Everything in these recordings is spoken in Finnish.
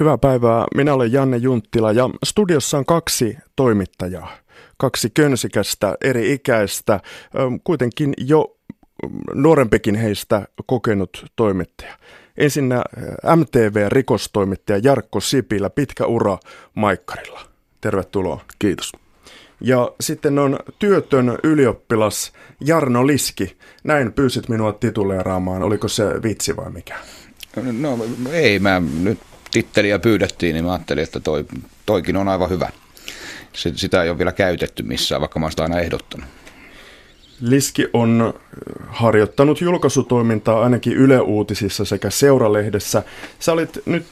Hyvää päivää. Minä olen Janne Junttila ja studiossa on kaksi toimittajaa. Kaksi könsikästä, eri ikäistä, kuitenkin jo nuorempikin heistä kokenut toimittaja. Ensinnä MTV-rikostoimittaja Jarkko Sipilä, pitkä ura Maikkarilla. Tervetuloa. Kiitos. Ja sitten on työtön ylioppilas Jarno Liski. Näin pyysit minua tituleeraamaan. Oliko se vitsi vai mikä? No ei, mä nyt titteliä pyydettiin, niin mä ajattelin, että toi, toikin on aivan hyvä. Sitä ei ole vielä käytetty missään, vaikka mä sitä aina ehdottanut. Liski on harjoittanut julkaisutoimintaa ainakin Yle Uutisissa sekä Seuralehdessä. Sä olit nyt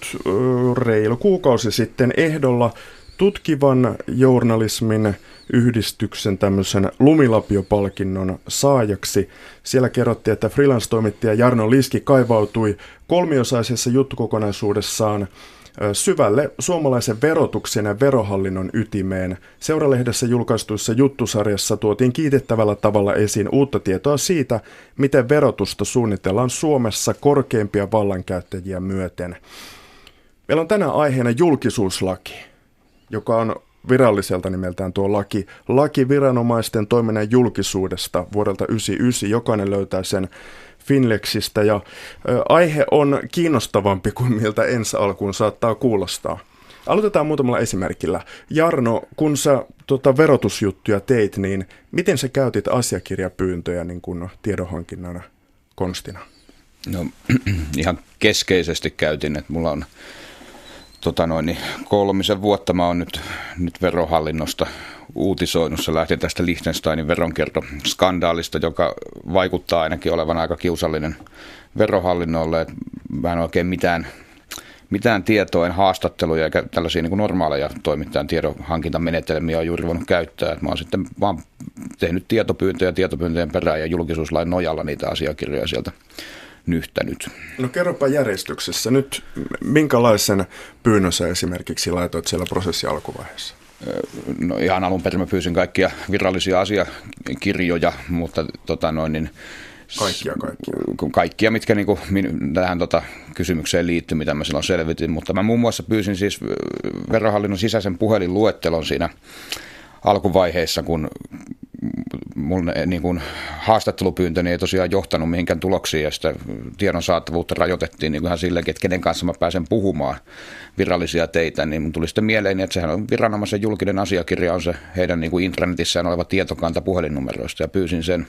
reilu kuukausi sitten ehdolla tutkivan journalismin yhdistyksen tämmöisen lumilapiopalkinnon saajaksi. Siellä kerrottiin, että freelance-toimittaja Jarno Liski kaivautui kolmiosaisessa juttukokonaisuudessaan syvälle suomalaisen verotuksen ja verohallinnon ytimeen. Seuralehdessä julkaistuissa juttusarjassa tuotiin kiitettävällä tavalla esiin uutta tietoa siitä, miten verotusta suunnitellaan Suomessa korkeimpia vallankäyttäjiä myöten. Meillä on tänään aiheena julkisuuslaki, joka on viralliselta nimeltään tuo laki. Laki viranomaisten toiminnan julkisuudesta vuodelta 1999. Jokainen löytää sen Finlexistä ja aihe on kiinnostavampi kuin miltä ensi alkuun saattaa kuulostaa. Aloitetaan muutamalla esimerkillä. Jarno, kun sä tota, verotusjuttuja teit, niin miten sä käytit asiakirjapyyntöjä niin kun tiedonhankinnan konstina? No ihan keskeisesti käytin, että mulla on tota noin, niin kolmisen vuotta mä oon nyt, nyt verohallinnosta uutisoinut. Se lähti tästä Liechtensteinin veronkiertoskandaalista, joka vaikuttaa ainakin olevan aika kiusallinen verohallinnolle. Että mä en oikein mitään, mitään tietoa, en haastatteluja eikä tällaisia niin kuin normaaleja toimittajan tiedonhankintamenetelmiä on juuri voinut käyttää. Että mä oon sitten vaan tehnyt tietopyyntöjä tietopyyntöjen perään ja julkisuuslain nojalla niitä asiakirjoja sieltä nyhtänyt. No kerropa järjestyksessä nyt, minkälaisen pyynnön sä esimerkiksi laitoit siellä prosessi alkuvaiheessa? No ihan alun perin mä pyysin kaikkia virallisia asiakirjoja, mutta tota noin, niin Kaikkia, kaikkia. Kaikkia, mitkä niin kuin, tähän tota, kysymykseen liittyy, mitä mä silloin selvitin. Mutta mä muun muassa pyysin siis verohallinnon sisäisen puhelinluettelon siinä alkuvaiheessa, kun mun eh, niin kuin, haastattelupyyntöni ei tosiaan johtanut mihinkään tuloksiin ja sitä tiedon saatavuutta rajoitettiin niin ihan silleen, että kenen kanssa mä pääsen puhumaan virallisia teitä, niin mun tuli sitten mieleen, että sehän on viranomaisen julkinen asiakirja, on se heidän niin kuin intranetissään oleva tietokanta puhelinnumeroista ja pyysin sen,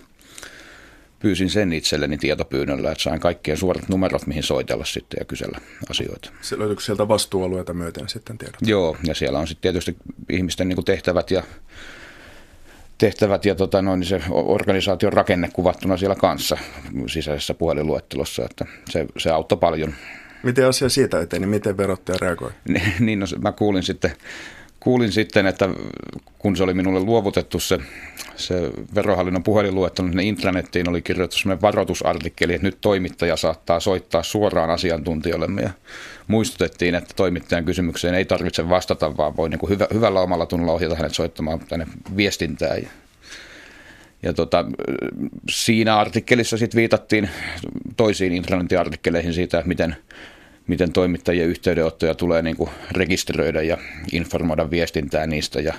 pyysin sen itselleni tietopyynnöllä, että sain kaikkien suorat numerot, mihin soitella sitten ja kysellä asioita. Se löytyykö sieltä vastuualueita myöten sitten tiedot? Joo, ja siellä on sitten tietysti ihmisten niin tehtävät ja tehtävät ja tota, noin, niin se organisaation rakenne kuvattuna siellä kanssa sisäisessä puhelinluettelossa, että se, se auttoi paljon. Miten asia siitä eteni, miten verottaja reagoi? niin, no, mä kuulin sitten, kuulin sitten, että kun se oli minulle luovutettu se, se verohallinnon puhelinluettelo, niin intranettiin oli kirjoitettu sellainen varoitusartikkeli, että nyt toimittaja saattaa soittaa suoraan asiantuntijoille. Ja muistutettiin, että toimittajan kysymykseen ei tarvitse vastata, vaan voi niin kuin hyvä, hyvällä omalla tunnolla ohjata hänet soittamaan tänne viestintään. Ja, ja tota, siinä artikkelissa sitten viitattiin toisiin intranetin artikkeleihin siitä, että miten, miten toimittajien yhteydenottoja tulee niin kuin rekisteröidä ja informoida viestintää niistä. Ja,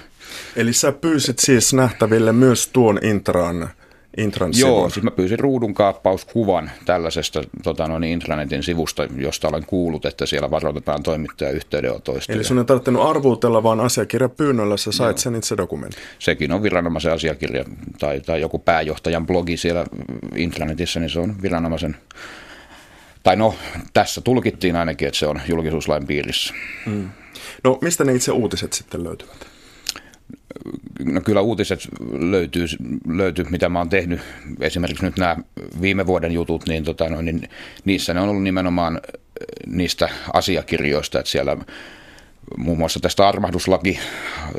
Eli sä pyysit siis nähtäville myös tuon intran Intran Joo, siis mä pyysin ruudun kaappauskuvan tällaisesta tota, noin intranetin sivusta, josta olen kuullut, että siellä varoitetaan toimittajan yhteydenotoista. Eli sun ei tarvinnut arvuutella, vaan asiakirjapyynnöllä sä sait Joo. sen itse dokumentin. Sekin on viranomaisen asiakirja tai, tai joku pääjohtajan blogi siellä intranetissä, niin se on viranomaisen tai no, tässä tulkittiin ainakin, että se on julkisuuslain piirissä. Mm. No, mistä ne itse uutiset sitten löytyvät? no kyllä uutiset löytyy, löytyy, mitä mä oon tehnyt. Esimerkiksi nyt nämä viime vuoden jutut, niin, tota, no, niin niissä ne on ollut nimenomaan äh, niistä asiakirjoista, että siellä muun muassa tästä armahduslaki äh,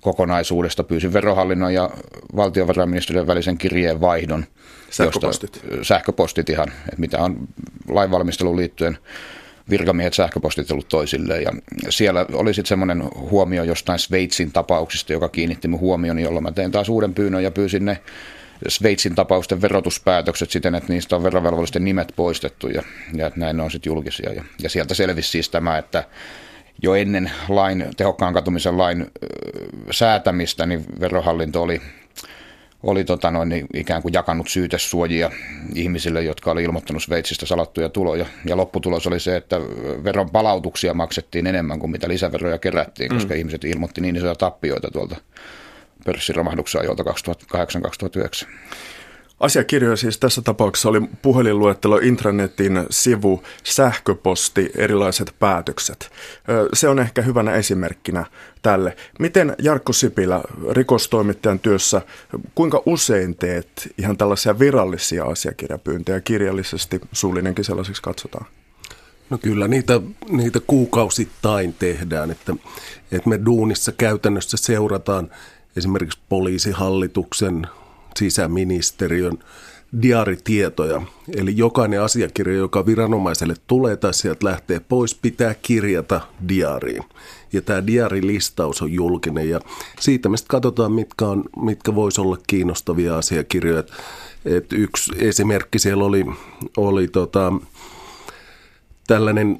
kokonaisuudesta pyysin verohallinnon ja valtiovarainministeriön välisen kirjeen vaihdon. Sähköpostit. Josta, sähköpostit ihan, että mitä on lainvalmisteluun liittyen virkamiehet sähköpostitellut toisilleen. Ja siellä oli sitten semmoinen huomio jostain Sveitsin tapauksista, joka kiinnitti mun huomioni, jolloin mä tein taas uuden pyynnön ja pyysin ne Sveitsin tapausten verotuspäätökset siten, että niistä on verovelvollisten nimet poistettu ja, ja näin ne on sitten julkisia. Ja, ja sieltä selvisi siis tämä, että jo ennen lain, tehokkaan katumisen lain säätämistä, niin verohallinto oli oli tota noin, niin ikään kuin jakanut syytesuojia ihmisille, jotka oli ilmoittanut Sveitsistä salattuja tuloja. Ja lopputulos oli se, että veron palautuksia maksettiin enemmän kuin mitä lisäveroja kerättiin, mm. koska ihmiset ilmoitti niin isoja tappioita tuolta pörssiromahduksen ajoilta 2008-2009. Asiakirjoja siis tässä tapauksessa oli puhelinluettelo, intranetin sivu, sähköposti, erilaiset päätökset. Se on ehkä hyvänä esimerkkinä tälle. Miten Jarkko Sipilä rikostoimittajan työssä, kuinka usein teet ihan tällaisia virallisia asiakirjapyyntöjä kirjallisesti, suullinenkin sellaiseksi katsotaan? No kyllä niitä, niitä kuukausittain tehdään, että, että me duunissa käytännössä seurataan esimerkiksi poliisihallituksen sisäministeriön diaritietoja. Eli jokainen asiakirja, joka viranomaiselle tulee tai sieltä lähtee pois, pitää kirjata diariin. Ja tämä diarilistaus on julkinen ja siitä me katsotaan, mitkä, on, mitkä voisi olla kiinnostavia asiakirjoja. Et yksi esimerkki siellä oli, oli tota, tällainen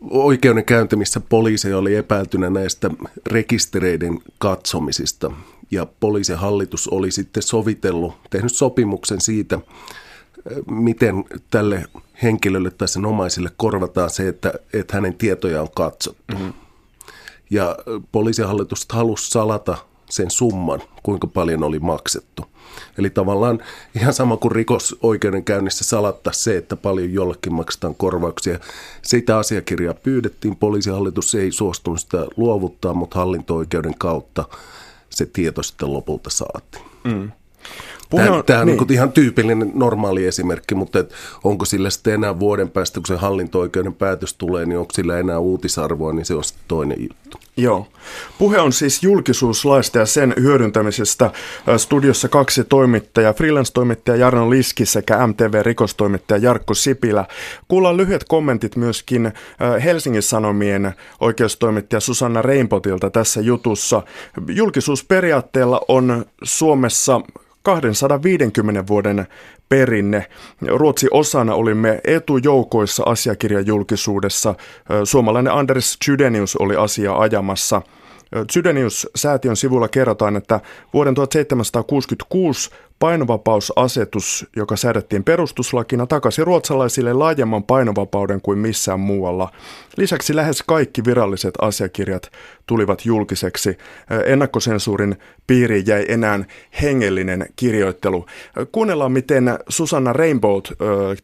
oikeudenkäynti, missä poliisi oli epäiltynä näistä rekistereiden katsomisista – ja poliisihallitus oli sitten sovitellut, tehnyt sopimuksen siitä, miten tälle henkilölle tai sen omaisille korvataan se, että, että hänen tietojaan on katsottu. Mm-hmm. Ja poliisihallitus halusi salata sen summan, kuinka paljon oli maksettu. Eli tavallaan ihan sama kuin rikosoikeudenkäynnissä salattaa se, että paljon jollekin maksetaan korvauksia. Sitä asiakirjaa pyydettiin, poliisihallitus ei suostunut sitä luovuttaa, mutta hallinto-oikeuden kautta – se tieto sitten lopulta saatiin. Mm. Tämä, on, tämä on niin. niin ihan tyypillinen normaali esimerkki, mutta et onko sillä sitten enää vuoden päästä, kun se hallinto-oikeuden päätös tulee, niin onko sillä enää uutisarvoa, niin se on sitten toinen juttu. Joo. Puhe on siis julkisuuslaista ja sen hyödyntämisestä. Studiossa kaksi toimittajaa, freelance-toimittaja Jarno Liski sekä MTV-rikostoimittaja Jarkko Sipilä. Kuullaan lyhyet kommentit myöskin Helsingin Sanomien oikeustoimittaja Susanna Reinpotilta tässä jutussa. Julkisuusperiaatteella on Suomessa 250 vuoden perinne. Ruotsi osana olimme etujoukoissa asiakirjajulkisuudessa. Suomalainen Anders Chydenius oli asia ajamassa. Chydenius-säätiön sivulla kerrotaan, että vuoden 1766 Painovapausasetus, joka säädettiin perustuslakina, takasi ruotsalaisille laajemman painovapauden kuin missään muualla. Lisäksi lähes kaikki viralliset asiakirjat tulivat julkiseksi. Ennakkosensuurin piiriin jäi enää hengellinen kirjoittelu. Kuunnellaan, miten Susanna Rainbow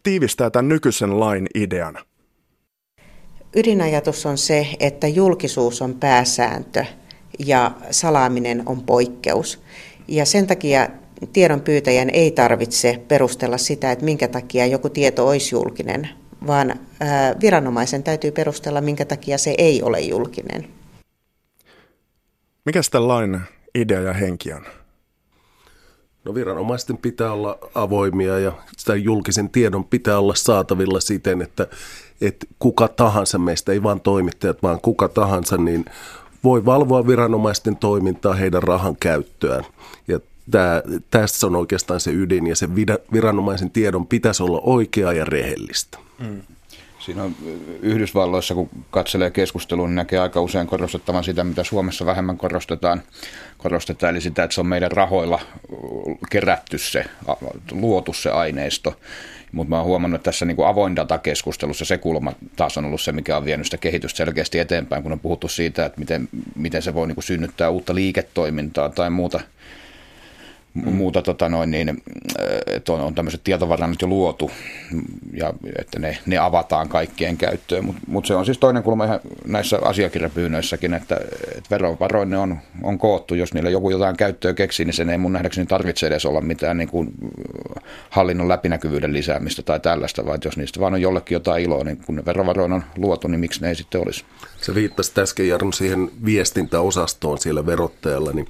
tiivistää tämän nykyisen lain idean. Ydinajatus on se, että julkisuus on pääsääntö ja salaaminen on poikkeus. Ja sen takia tiedon pyytäjän ei tarvitse perustella sitä, että minkä takia joku tieto olisi julkinen, vaan viranomaisen täytyy perustella, minkä takia se ei ole julkinen. Mikä sitä lain idea ja henki on? No viranomaisten pitää olla avoimia ja sitä julkisen tiedon pitää olla saatavilla siten, että, että kuka tahansa meistä, ei vain toimittajat, vaan kuka tahansa, niin voi valvoa viranomaisten toimintaa, heidän rahan käyttöään. Ja Tämä, tässä on oikeastaan se ydin ja se viranomaisen tiedon pitäisi olla oikeaa ja rehellistä. Mm. Siinä on Yhdysvalloissa, kun katselee keskustelua, niin näkee aika usein korostettavan sitä, mitä Suomessa vähemmän korostetaan. korostetaan eli sitä, että se on meidän rahoilla kerätty se, luotu se aineisto. Mutta mä oon huomannut, että tässä niin kuin avoin datakeskustelussa se kulma taas on ollut se, mikä on vienyt sitä kehitystä selkeästi eteenpäin, kun on puhuttu siitä, että miten, miten se voi niin kuin synnyttää uutta liiketoimintaa tai muuta – mm. muuta, tota noin, niin, äh, että on, on tämmöiset tietovarannot jo luotu ja että ne, ne avataan kaikkien käyttöön. Mutta mut se on siis toinen kulma ihan näissä asiakirjapyynnöissäkin, että, että verovaroin ne on, on koottu. Jos niillä joku jotain käyttöä keksii, niin sen ei mun nähdäkseni tarvitse edes olla mitään niin kuin hallinnon läpinäkyvyyden lisäämistä tai tällaista, vaan jos niistä vaan on jollekin jotain iloa, niin kun ne verovaroin on luotu, niin miksi ne ei sitten olisi? Se viittasi äsken Jarno siihen viestintäosastoon siellä verottajalla, niin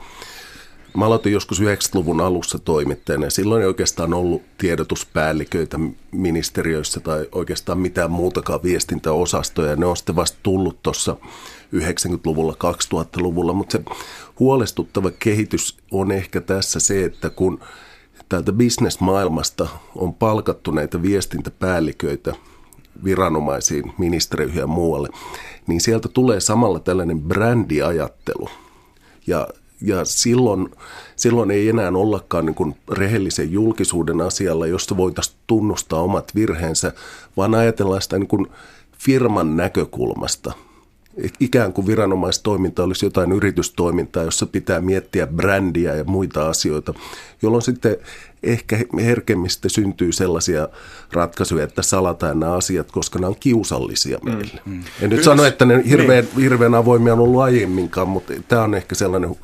Mä aloitin joskus 90-luvun alussa toimittajana ja silloin ei oikeastaan ollut tiedotuspäälliköitä ministeriöissä tai oikeastaan mitään muutakaan viestintäosastoja. Ne on sitten vasta tullut tuossa 90-luvulla, 2000-luvulla, mutta se huolestuttava kehitys on ehkä tässä se, että kun täältä bisnesmaailmasta on palkattu näitä viestintäpäälliköitä viranomaisiin, ministeriöihin ja muualle, niin sieltä tulee samalla tällainen brändiajattelu. Ja ja silloin, silloin ei enää ollakaan niin kuin rehellisen julkisuuden asialla, josta voitaisiin tunnustaa omat virheensä, vaan ajatellaan sitä niin kuin firman näkökulmasta. Ikään kuin viranomaistoiminta olisi jotain yritystoimintaa, jossa pitää miettiä brändiä ja muita asioita, jolloin sitten ehkä herkemmistä syntyy sellaisia ratkaisuja, että salataan nämä asiat, koska nämä on kiusallisia mm, meille. Mm, mm. En nyt Yhdys, sano, että ne hirveän, niin. hirveän avoimia on ollut aiemminkaan, mutta tämä on ehkä sellainen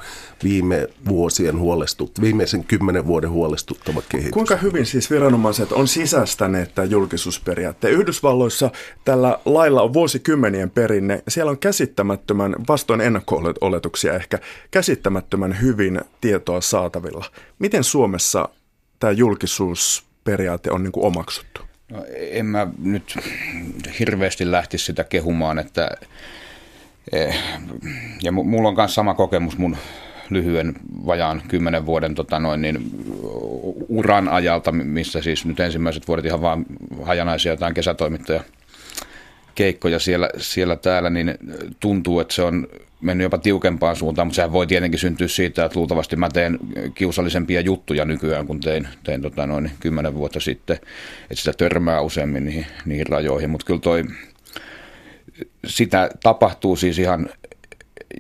viime vuosien huolestut, viimeisen kymmenen vuoden huolestuttava kehitys. Kuinka hyvin siis viranomaiset on sisäistäneet tämä julkisuusperiaatteen? Yhdysvalloissa tällä lailla on vuosikymmenien perinne. Siellä on käsittämättömän, vastoin ennakko-oletuksia ehkä, käsittämättömän hyvin tietoa saatavilla. Miten Suomessa tämä julkisuusperiaate on niin kuin omaksuttu? No, en mä nyt hirveästi lähtisi sitä kehumaan, että eh, ja mulla on myös sama kokemus mun lyhyen vajaan kymmenen vuoden tota noin, niin, uran ajalta, missä siis nyt ensimmäiset vuodet ihan vaan hajanaisia jotain kesätoimittaja keikkoja siellä, siellä täällä, niin tuntuu, että se on mennyt jopa tiukempaan suuntaan, mutta sehän voi tietenkin syntyä siitä, että luultavasti mä teen kiusallisempia juttuja nykyään, kun tein, tein tota noin kymmenen vuotta sitten, että sitä törmää useammin niihin, niihin rajoihin, mutta kyllä toi, sitä tapahtuu siis ihan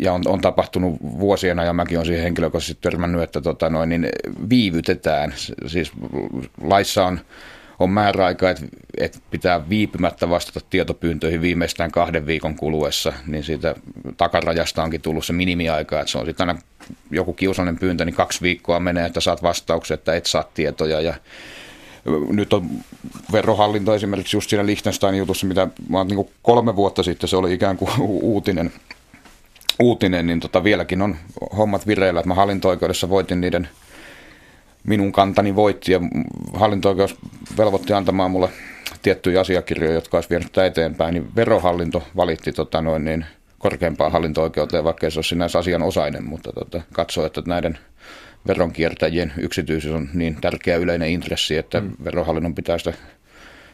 ja on, on tapahtunut vuosien ajan, mäkin olen siihen henkilökohtaisesti törmännyt, että tota noin, niin viivytetään. Siis laissa on, on määräaika, että, että pitää viipymättä vastata tietopyyntöihin viimeistään kahden viikon kuluessa, niin siitä takarajasta onkin tullut se minimiaika, että se on sitten aina joku kiusallinen pyyntö, niin kaksi viikkoa menee, että saat vastauksen, että et saa tietoja. Ja nyt on verohallinto esimerkiksi just siinä Liechtenstein jutussa, mitä niin kolme vuotta sitten se oli ikään kuin uutinen, uutinen, niin tota vieläkin on hommat vireillä, että mä hallinto-oikeudessa voitin niiden, minun kantani voitti ja hallinto-oikeus velvoitti antamaan mulle tiettyjä asiakirjoja, jotka olisi vienyt tätä eteenpäin, niin verohallinto valitti tota noin, niin korkeampaan hallinto-oikeuteen, vaikka se ole sinänsä asianosainen, mutta tota, katsoo, että näiden veronkiertäjien yksityisyys on niin tärkeä yleinen intressi, että mm. verohallinnon pitää sitä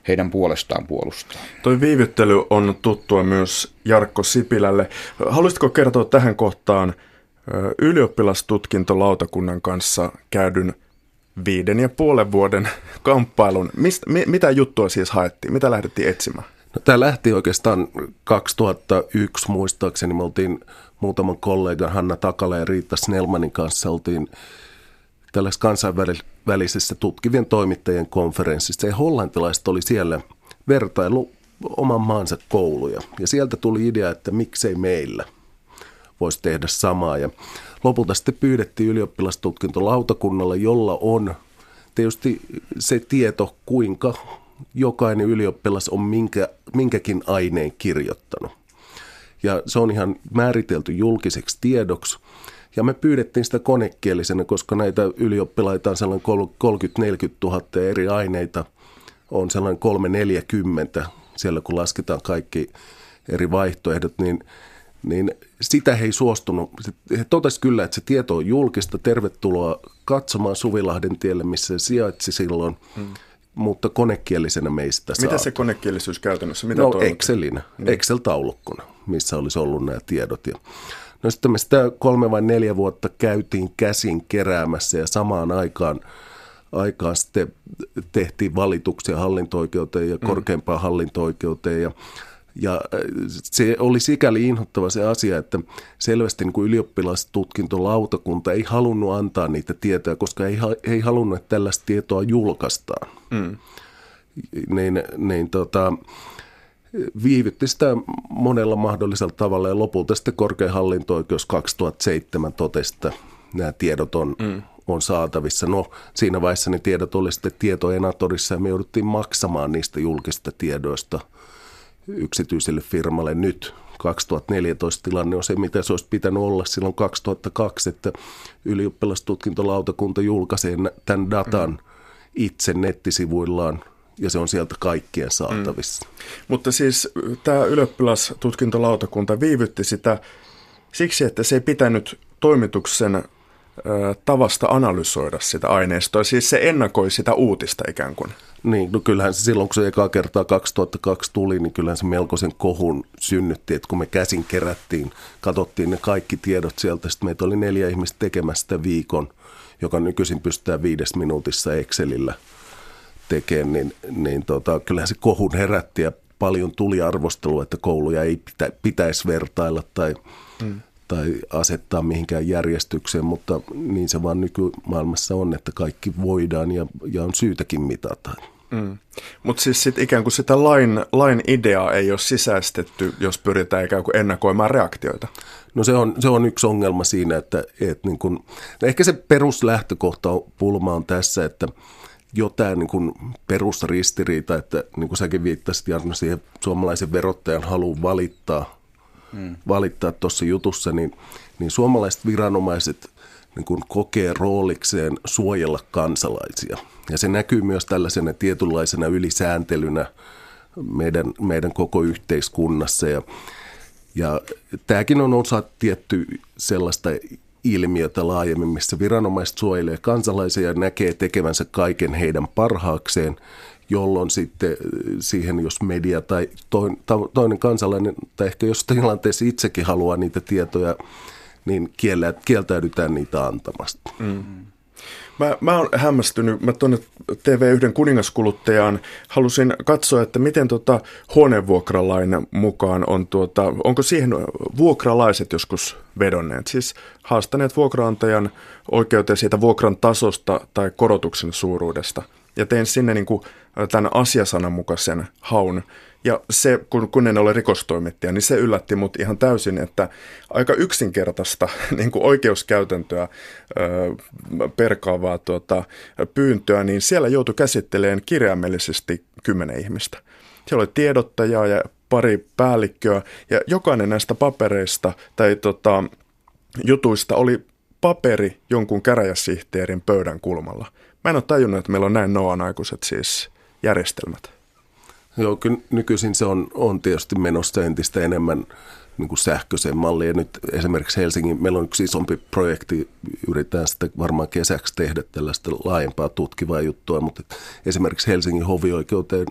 heidän puolestaan puolustaa. Toi viivyttely on tuttua myös Jarkko Sipilälle. Haluaisitko kertoa tähän kohtaan ylioppilastutkintolautakunnan kanssa käydyn viiden ja puolen vuoden kamppailun? Mistä, mitä juttua siis haettiin? Mitä lähdettiin etsimään? No, tämä lähti oikeastaan 2001 muistaakseni. Me oltiin muutaman kollegan Hanna Takala ja Riitta Snellmanin kanssa oltiin tällaisessa kansainvälisessä tutkivien toimittajien konferenssissa. Ja hollantilaiset oli siellä vertailu oman maansa kouluja. Ja sieltä tuli idea, että miksei meillä voisi tehdä samaa. Ja lopulta sitten pyydettiin ylioppilastutkintolautakunnalle, jolla on tietysti se tieto, kuinka jokainen ylioppilas on minkä, minkäkin aineen kirjoittanut. Ja se on ihan määritelty julkiseksi tiedoksi. Ja me pyydettiin sitä konekielisenä, koska näitä ylioppilaita on sellainen 30-40 000 eri aineita, on sellainen 340 siellä kun lasketaan kaikki eri vaihtoehdot, niin, niin sitä he ei suostunut. He totesivat kyllä, että se tieto on julkista. Tervetuloa katsomaan Suvilahden tielle, missä se sijaitsi silloin. Hmm mutta konekielisenä meistä saa. Mitä se konekielisyys käytännössä? Mitä no Excelinä, niin. Excel-taulukkona, missä olisi ollut nämä tiedot. Ja No sitten me sitä kolme vai neljä vuotta käytiin käsin keräämässä ja samaan aikaan, aikaan sitten tehtiin valituksia hallinto-oikeuteen ja mm. korkeimpaan hallinto-oikeuteen ja ja äh, se oli sikäli inhottava se asia, että selvästi niin kuin ylioppilastutkintolautakunta ei halunnut antaa niitä tietoja, koska ei, ei halunnut, että tällaista tietoa julkaistaan. Mm. Niin, niin tota, viivytti sitä monella mahdollisella tavalla ja lopulta sitten korkein hallinto-oikeus 2007 totesi, että nämä tiedot on, mm. on saatavissa. No siinä vaiheessa ne tiedot oli sitten tietoenatorissa ja me jouduttiin maksamaan niistä julkista tiedoista yksityiselle firmalle nyt 2014 tilanne on se, mitä se olisi pitänyt olla silloin 2002, että ylioppilastutkintolautakunta julkaisee tämän datan mm. itse nettisivuillaan ja se on sieltä kaikkien saatavissa. Mm. Mutta siis tämä ylioppilastutkintolautakunta viivytti sitä siksi, että se ei pitänyt toimituksen tavasta analysoida sitä aineistoa, siis se ennakoi sitä uutista ikään kuin. Niin, no kyllähän se silloin, kun se eka kertaa 2002 tuli, niin kyllähän se melkoisen kohun synnytti, että kun me käsin kerättiin, katsottiin ne kaikki tiedot sieltä, sitten meitä oli neljä ihmistä tekemässä sitä viikon, joka nykyisin pystytään viides minuutissa Excelillä tekemään, niin, niin tota, kyllähän se kohun herätti ja paljon tuli arvostelua, että kouluja ei pitä, pitäisi vertailla tai mm tai asettaa mihinkään järjestykseen, mutta niin se vaan nykymaailmassa on, että kaikki voidaan ja, ja on syytäkin mitata. Mm. Mutta siis sit ikään kuin sitä lain, lain ideaa ei ole sisäistetty, jos pyritään ikään kuin ennakoimaan reaktioita. No se on, se on yksi ongelma siinä, että, että niin kun, no ehkä se peruslähtökohta pulma on tässä, että jo tämä niin kun perusristiriita, että niin kuin säkin viittasit Jarno siihen suomalaisen verottajan haluun valittaa mm. valittaa tuossa jutussa, niin, niin suomalaiset viranomaiset niin kuin kokee roolikseen suojella kansalaisia. Ja se näkyy myös tällaisena tietynlaisena ylisääntelynä meidän, meidän koko yhteiskunnassa. Ja, ja tämäkin on osa tietty sellaista ilmiötä laajemmin, missä viranomaiset suojelee kansalaisia ja näkee tekevänsä kaiken heidän parhaakseen – jolloin sitten siihen, jos media tai toinen kansalainen, tai ehkä jos tilanteessa itsekin haluaa niitä tietoja, niin kieltäydytään niitä antamasta. Mm. Mä, mä oon hämmästynyt, mä tuonne TV1 kuningaskuluttajaan halusin katsoa, että miten tota huonevuokralain mukaan on, tuota, onko siihen vuokralaiset joskus vedonneet, siis haastaneet vuokraantajan oikeuteen siitä vuokran tasosta tai korotuksen suuruudesta – ja tein sinne niin kuin tämän asiasanan mukaisen haun. Ja se, kun, kun en ole rikostoimittaja, niin se yllätti mut ihan täysin, että aika yksinkertaista niin kuin oikeuskäytäntöä ö, perkaavaa tuota, pyyntöä, niin siellä joutui käsittelemään kirjaimellisesti kymmenen ihmistä. Siellä oli tiedottajaa ja pari päällikköä, ja jokainen näistä papereista tai tota, jutuista oli paperi jonkun käräjäsihteerin pöydän kulmalla. Mä en ole tajunnut, että meillä on näin noan aikuiset siis järjestelmät. Joo, kyllä nykyisin se on, on tietysti menossa entistä enemmän niin kuin sähköiseen malliin. Ja nyt esimerkiksi Helsingin, meillä on yksi isompi projekti, yritetään sitä varmaan kesäksi tehdä tällaista laajempaa tutkivaa juttua, mutta esimerkiksi Helsingin hovioikeuteen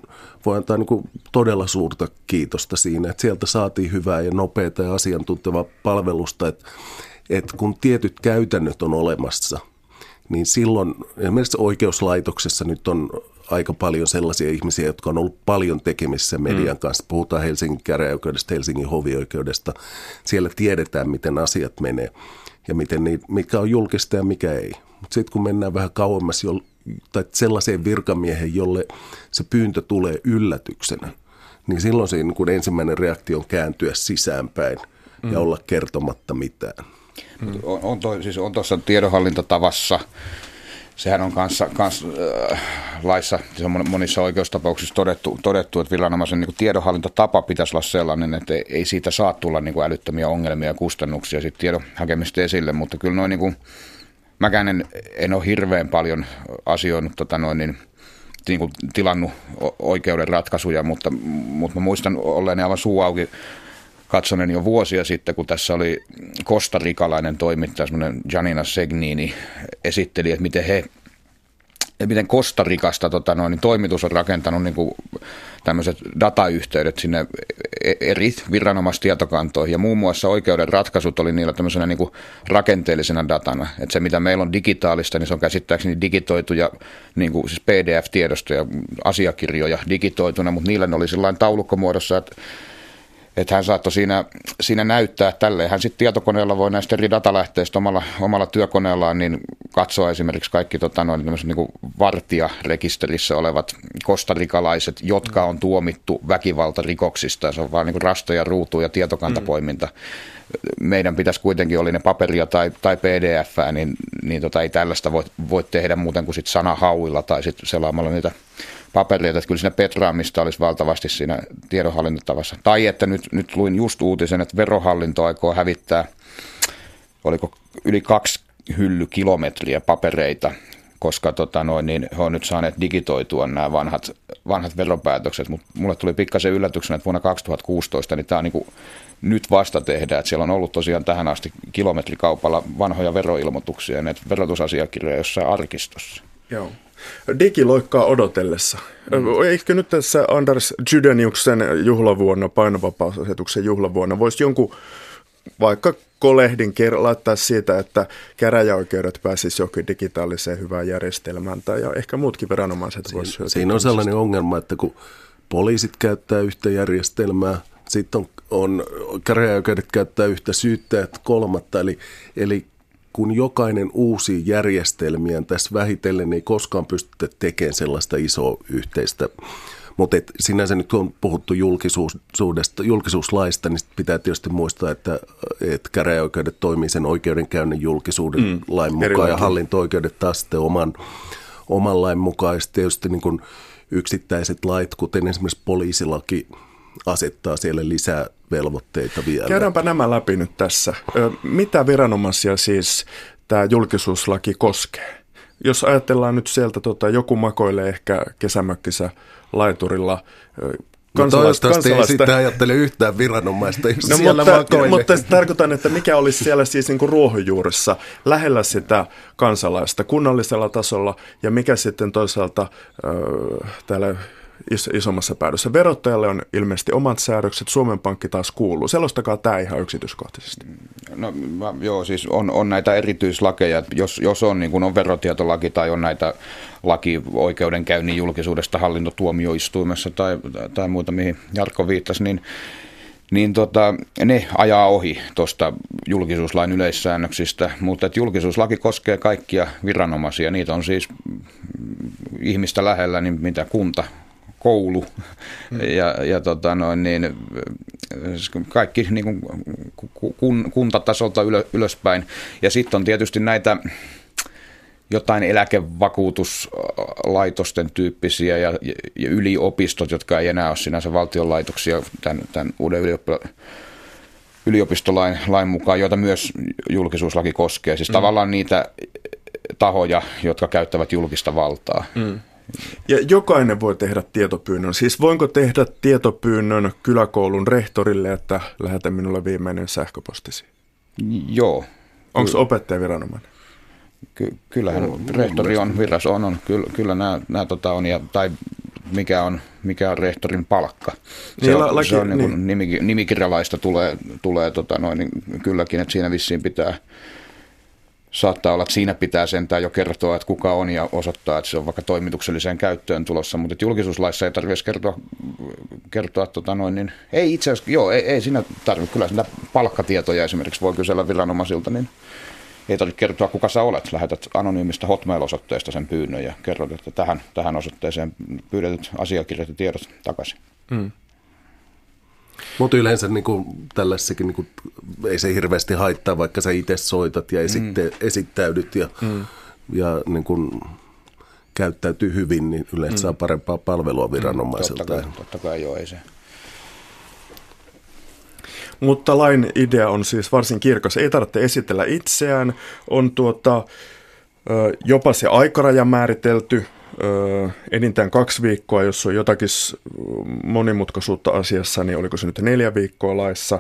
voi antaa niin kuin todella suurta kiitosta siinä, että sieltä saatiin hyvää ja nopeaa ja asiantuntevaa palvelusta, että, että kun tietyt käytännöt on olemassa – niin silloin esimerkiksi oikeuslaitoksessa nyt on aika paljon sellaisia ihmisiä, jotka on ollut paljon tekemissä median mm. kanssa. Puhutaan Helsingin käräjäoikeudesta, Helsingin hovioikeudesta. Siellä tiedetään, miten asiat menee ja miten niitä, mikä on julkista ja mikä ei. Mutta sitten kun mennään vähän kauemmas jo, tai sellaiseen virkamiehen, jolle se pyyntö tulee yllätyksenä, niin silloin siinä kun ensimmäinen reaktio on kääntyä sisäänpäin mm. ja olla kertomatta mitään. Mm. On, on, toi, siis on tuossa tiedonhallintatavassa, sehän on kanssa, kanssa äh, laissa, se on monissa oikeustapauksissa todettu, todettu että viranomaisen niin tiedonhallintatapa pitäisi olla sellainen, että ei, ei siitä saa tulla niin kuin älyttömiä ongelmia ja kustannuksia sitten tiedon hakemista esille, mutta kyllä noin niin mäkään en, en ole hirveän paljon asioinut tota noin, niin, niin kuin tilannut oikeuden ratkaisuja, mutta, mutta mä muistan olleeni aivan suu auki katsonen jo vuosia sitten, kun tässä oli kostarikalainen toimittaja, semmoinen Janina Segnini, esitteli, että miten he miten Kostarikasta tota noin, niin toimitus on rakentanut niin kuin tämmöiset datayhteydet sinne e-, eri viranomaistietokantoihin ja muun muassa oikeuden ratkaisut oli niillä tämmöisenä niin kuin rakenteellisena datana. Että se mitä meillä on digitaalista, niin se on käsittääkseni digitoituja niin kuin siis PDF-tiedostoja, asiakirjoja digitoituna, mutta niillä ne oli sellainen taulukkomuodossa, että että hän saattoi siinä, siinä näyttää tälleen. Hän sitten tietokoneella voi näistä eri datalähteistä omalla, omalla työkoneellaan niin katsoa esimerkiksi kaikki tota, noin, niin vartijarekisterissä olevat kostarikalaiset, jotka on tuomittu väkivaltarikoksista. Se on vaan niin rastoja, ruutu ja tietokantapoiminta. Mm. Meidän pitäisi kuitenkin, oli ne paperia tai, tai pdf niin, niin tota, ei tällaista voi, voi tehdä muuten kuin sit sanahauilla tai sitten selaamalla niitä papereita, että kyllä siinä petraamista olisi valtavasti siinä tiedonhallintatavassa. Tai että nyt, nyt luin just uutisen, että verohallinto aikoo hävittää, oliko yli kaksi hyllykilometriä papereita, koska tota noin, niin he on nyt saaneet digitoitua nämä vanhat, vanhat veropäätökset, mutta mulle tuli pikkasen yllätyksenä, että vuonna 2016 niin tämä on niin nyt vasta tehdään, että siellä on ollut tosiaan tähän asti kilometrikaupalla vanhoja veroilmoituksia ja näitä verotusasiakirjoja jossain arkistossa. Joo. Digiloikkaa odotellessa. Mm. Eikö nyt tässä Anders Jydeniuksen juhlavuonna, painovapausasetuksen juhlavuonna, voisi jonkun vaikka kolehdin laittaa siitä, että käräjäoikeudet pääsisivät jokin digitaaliseen hyvään järjestelmään tai ja ehkä muutkin viranomaiset voisivat Siinä, siinä on sellainen ongelma, että kun poliisit käyttää yhtä järjestelmää, sitten on, on käräjäoikeudet käyttää yhtä syyttäjät kolmatta, eli, eli kun jokainen uusi järjestelmiä tässä vähitellen ei koskaan pystytä tekemään sellaista isoa yhteistä. Mutta sinänsä nyt on puhuttu julkisuudesta, julkisuuslaista, niin pitää tietysti muistaa, että, että käräjäoikeudet toimii sen oikeudenkäynnin julkisuuden mm, lain mukaan erilainen. ja hallinto-oikeudet taas sitten oman, oman lain mukaan. Ja tietysti niin kuin yksittäiset lait, kuten esimerkiksi poliisilaki, asettaa siellä lisää velvoitteita vielä. Käydäänpä nämä läpi nyt tässä. Mitä viranomaisia siis tämä julkisuuslaki koskee? Jos ajatellaan nyt sieltä, tota, joku makoilee ehkä kesämökkissä laiturilla No toivottavasti ei sitten ajattele yhtään viranomaista, jos no, siellä mutta, mutta tarkoitan, että mikä olisi siellä siis niin kuin ruohonjuuressa lähellä sitä kansalaista kunnallisella tasolla ja mikä sitten toisaalta äh, täällä is- isommassa päädyssä. Verottajalle on ilmeisesti omat säädökset, Suomen Pankki taas kuuluu. Selostakaa tämä ihan yksityiskohtaisesti. No mä, joo, siis on, on näitä erityislakeja, jos, jos on, niin kun on verotietolaki tai on näitä laki oikeudenkäynnin julkisuudesta hallintotuomioistuimessa tai, tai muuta, mihin Jarkko viittasi, niin niin tota, ne ajaa ohi tuosta julkisuuslain yleissäännöksistä, mutta että julkisuuslaki koskee kaikkia viranomaisia. Niitä on siis ihmistä lähellä, niin mitä kunta, koulu mm. ja, ja tota noin, niin, kaikki niin kuin kun, kuntatasolta ylö, ylöspäin. Ja sitten on tietysti näitä jotain eläkevakuutuslaitosten tyyppisiä ja, ja yliopistot, jotka ei enää ole sinänsä valtionlaitoksia tämän, tämän uuden yliopistolain lain mukaan, joita myös julkisuuslaki koskee. Siis mm. tavallaan niitä tahoja, jotka käyttävät julkista valtaa. Mm. Ja jokainen voi tehdä tietopyynnön. Siis voinko tehdä tietopyynnön kyläkoulun rehtorille, että lähetä minulle viimeinen sähköpostisi? Joo. Onko se opettajaviranomainen? Ky- kyllähän no, rehtori on, virras on, on. Kyllä, kyllä nämä, nämä tota on, ja, tai mikä on, mikä on rehtorin palkka. Se niin, on, laki, se on niin niin. nimikirjalaista tulee, tulee tota noin, niin kylläkin, että siinä vissiin pitää – saattaa olla, että siinä pitää sentään jo kertoa, että kuka on ja osoittaa, että se on vaikka toimitukselliseen käyttöön tulossa, mutta julkisuuslaissa ei tarvitse kertoa, kertoa tota noin, niin ei itse asiassa, joo, ei, ei siinä tarvitse, kyllä sitä palkkatietoja esimerkiksi voi kysellä viranomaisilta, niin ei tarvitse kertoa, kuka sä olet. Lähetät anonyymistä Hotmail-osoitteesta sen pyynnön ja kerrot, että tähän, tähän osoitteeseen pyydetyt asiakirjat ja tiedot takaisin. Mm. Mutta yleensä niin kuin, tällaisessakin niin kuin, ei se hirveästi haittaa, vaikka sä itse soitat ja esitte, mm. esittäydyt ja, mm. ja niin kuin, käyttäytyy hyvin, niin yleensä mm. saa parempaa palvelua viranomaiselta. Mm, totta, kai, totta kai joo, ei se. Mutta lain idea on siis varsin kirkas. Ei tarvitse esitellä itseään. On tuota, jopa se aikaraja määritelty enintään kaksi viikkoa, jos on jotakin monimutkaisuutta asiassa, niin oliko se nyt neljä viikkoa laissa.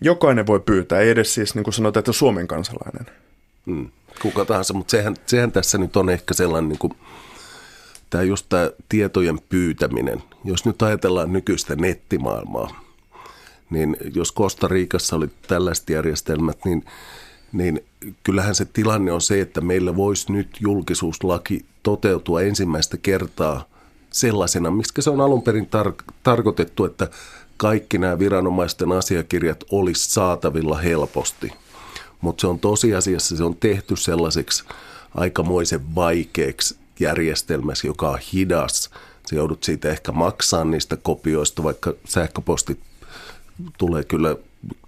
Jokainen voi pyytää, ei edes siis niin kuin sanotaan, että Suomen kansalainen. Hmm. Kuka tahansa, mutta sehän, sehän tässä nyt on ehkä sellainen, niin kuin, tämä just tämä tietojen pyytäminen. Jos nyt ajatellaan nykyistä nettimaailmaa, niin jos Costa Ricassa oli tällaiset järjestelmät, niin, niin kyllähän se tilanne on se, että meillä voisi nyt julkisuuslaki toteutua ensimmäistä kertaa sellaisena, miksi se on alun perin tar- tarkoitettu, että kaikki nämä viranomaisten asiakirjat olisi saatavilla helposti. Mutta se on tosiasiassa, se on tehty sellaiseksi aikamoisen vaikeaksi järjestelmässä, joka on hidas. Se joudut siitä ehkä maksaa niistä kopioista, vaikka sähköpostit tulee kyllä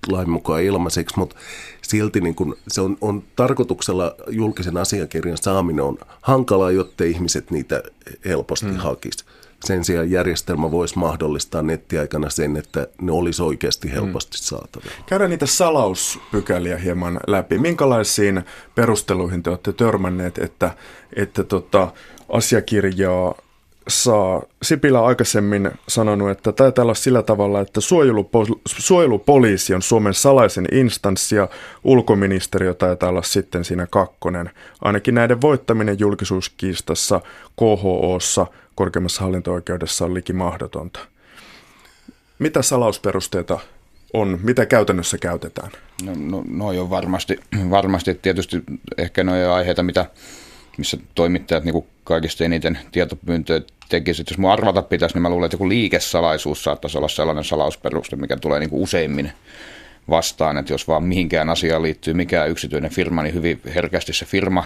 lain mukaan ilmaiseksi, mutta silti niin kun se on, on tarkoituksella julkisen asiakirjan saaminen on hankalaa, jotta ihmiset niitä helposti hmm. hakisi. Sen sijaan järjestelmä voisi mahdollistaa nettiaikana sen, että ne olisi oikeasti helposti saatavilla. Käydään niitä salauspykäliä hieman läpi. Minkälaisiin perusteluihin te olette törmänneet, että, että tota, asiakirjaa saa. Sipilä aikaisemmin sanonut, että taitaa olla sillä tavalla, että suojelupo- suojelupoliisi on Suomen salaisen instanssi ja ulkoministeriö taitaa olla sitten siinä kakkonen. Ainakin näiden voittaminen julkisuuskiistassa KHOssa korkeimmassa hallinto-oikeudessa on liki mahdotonta. Mitä salausperusteita on, mitä käytännössä käytetään? No, no, no on varmasti, varmasti tietysti ehkä noin aiheita, mitä, missä toimittajat niin kuin kaikista eniten tietopyyntöjä tekisivät. Jos mun arvata pitäisi, niin mä luulen, että joku liikesalaisuus saattaisi olla sellainen salausperuste, mikä tulee niin kuin useimmin vastaan, että jos vaan mihinkään asiaan liittyy mikään yksityinen firma, niin hyvin herkästi se firma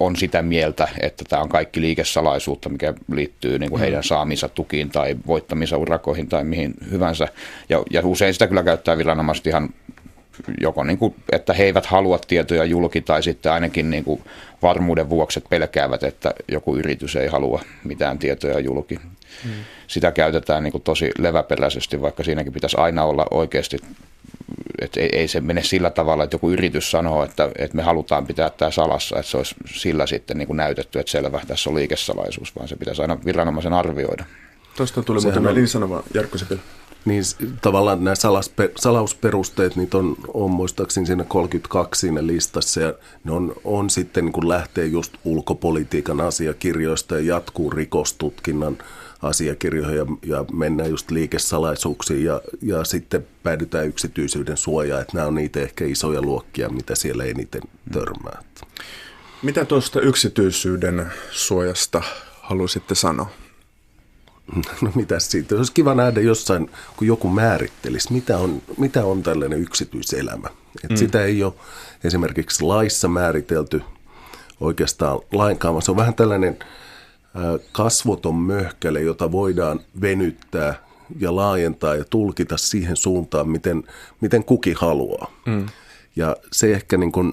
on sitä mieltä, että tämä on kaikki liikesalaisuutta, mikä liittyy niin kuin heidän saamiinsa tukiin tai voittaminsa urakoihin tai mihin hyvänsä. Ja, ja usein sitä kyllä käyttää viranomaiset ihan joko niin kuin, että he eivät halua tietoja julki tai sitten ainakin niin kuin varmuuden vuoksi pelkäävät, että joku yritys ei halua mitään tietoja julki. Hmm. Sitä käytetään niin kuin tosi leväperäisesti, vaikka siinäkin pitäisi aina olla oikeasti että ei, ei se mene sillä tavalla, että joku yritys sanoo, että, että me halutaan pitää tämä salassa, että se olisi sillä sitten niin kuin näytetty, että selvä, tässä on liikesalaisuus, vaan se pitäisi aina viranomaisen arvioida. Tuosta tuli muuten on... sanoma Jarkko Sepilä. Niin tavallaan nämä salaspe, salausperusteet, niitä on, on muistaakseni siinä 32 siinä listassa ja ne on, on sitten niin kuin lähtee just ulkopolitiikan asiakirjoista ja jatkuu rikostutkinnan asiakirjoihin ja, ja mennään just liikesalaisuuksiin ja, ja sitten päädytään yksityisyyden suojaan, että nämä on niitä ehkä isoja luokkia, mitä siellä eniten törmää. Mitä tuosta yksityisyyden suojasta haluaisitte sanoa? No mitä siitä? Olisi kiva nähdä jossain, kun joku määrittelisi, mitä on, mitä on tällainen yksityiselämä. Et mm. Sitä ei ole esimerkiksi laissa määritelty oikeastaan lainkaan, vaan se on vähän tällainen kasvoton möhkäle, jota voidaan venyttää ja laajentaa ja tulkita siihen suuntaan, miten, miten kuki haluaa. Mm. Ja se ehkä niin kuin